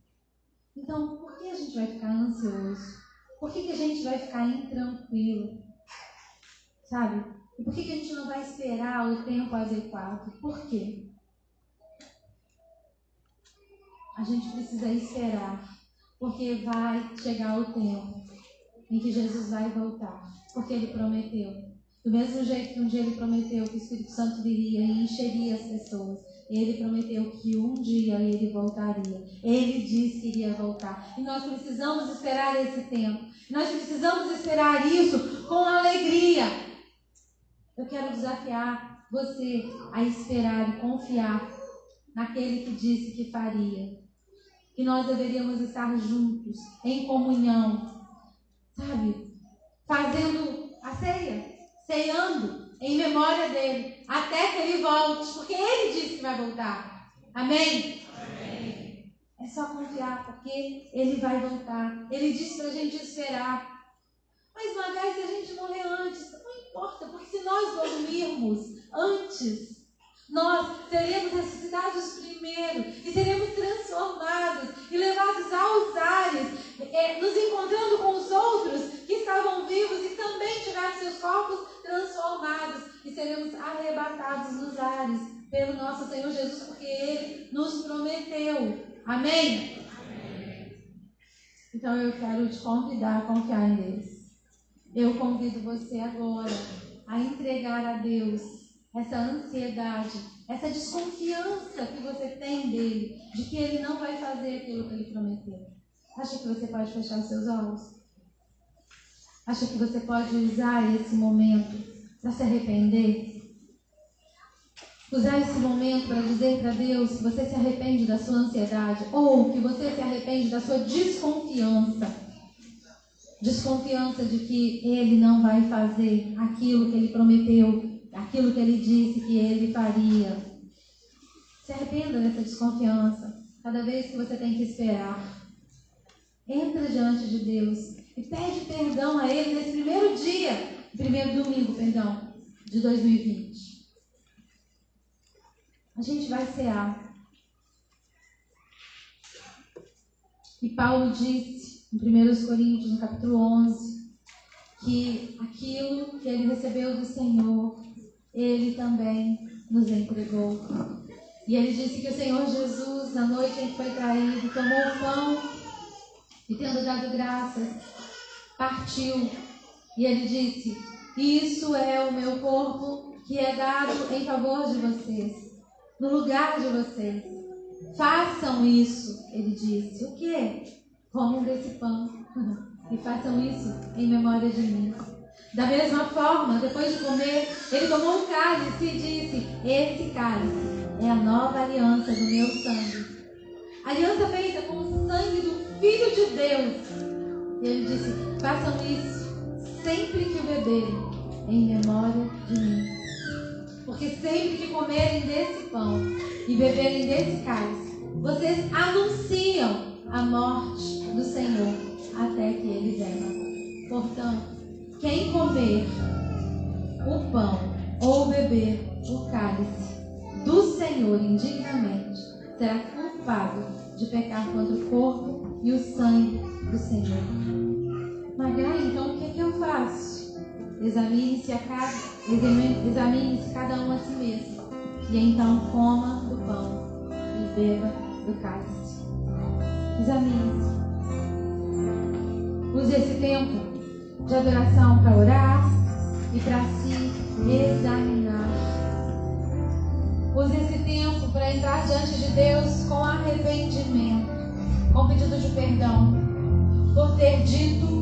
Então, por que a gente vai ficar ansioso? Por que, que a gente vai ficar intranquilo? Sabe? E por que, que a gente não vai esperar o tempo adequado? Por quê? A gente precisa esperar, porque vai chegar o tempo em que Jesus vai voltar, porque ele prometeu. Do mesmo jeito que um dia ele prometeu que o Espírito Santo viria e encheria as pessoas, ele prometeu que um dia ele voltaria. Ele disse que iria voltar. E nós precisamos esperar esse tempo. Nós precisamos esperar isso com alegria. Eu quero desafiar você a esperar e confiar naquele que disse que faria. Que nós deveríamos estar juntos, em comunhão, sabe? Fazendo a ceia, ceando em memória dele, até que ele volte, porque ele disse que vai voltar. Amém? Amém? É só confiar, porque Ele vai voltar. Ele disse para a gente esperar. Mas, Magai, se a gente morrer antes, não importa, porque se nós dormirmos antes, nós seremos ressuscitados primeiro e seremos transformados e levados aos ares, é, nos encontrando com os outros que estavam vivos e também tiveram seus corpos transformados e seremos arrebatados nos ares pelo nosso Senhor Jesus, porque Ele nos prometeu. Amém? Amém. Então eu quero te convidar a confiar Deus. Eu convido você agora a entregar a Deus essa ansiedade, essa desconfiança que você tem dele, de que ele não vai fazer aquilo que ele prometeu. Acha que você pode fechar seus olhos? Acha que você pode usar esse momento para se arrepender? Usar esse momento para dizer para Deus que você se arrepende da sua ansiedade ou que você se arrepende da sua desconfiança. Desconfiança de que Ele não vai fazer aquilo que Ele prometeu aquilo que ele disse que ele faria. Se arrependa dessa desconfiança. Cada vez que você tem que esperar, entra diante de Deus e pede perdão a Ele nesse primeiro dia, primeiro domingo, perdão, de 2020. A gente vai cear. E Paulo disse em 1 Coríntios, no capítulo 11, que aquilo que ele recebeu do Senhor ele também nos entregou. E ele disse que o Senhor Jesus, na noite em que foi traído, tomou o pão e, tendo dado graças, partiu. E ele disse: Isso é o meu corpo que é dado em favor de vocês, no lugar de vocês. Façam isso, ele disse. O que? Comam desse pão <laughs> e façam isso em memória de mim. Da mesma forma, depois de comer, ele tomou um cálice e disse: Esse cálice é a nova aliança do meu sangue. Aliança feita com o sangue do Filho de Deus. E ele disse: Façam isso sempre que o beberem, em memória de mim. Porque sempre que comerem desse pão e beberem desse cálice, vocês anunciam a morte do Senhor até que ele venha. Portanto, quem comer o pão ou beber o cálice do Senhor indignamente será culpado de pecar contra o corpo e o sangue do Senhor. Magai, então o que, é que eu faço? Examine-se cada, examine-se cada um a si mesmo. E então coma do pão e beba do cálice. Examine-se. Use esse tempo de adoração para orar e para se examinar. Use esse tempo para entrar diante de Deus com arrependimento, com pedido de perdão, por ter dito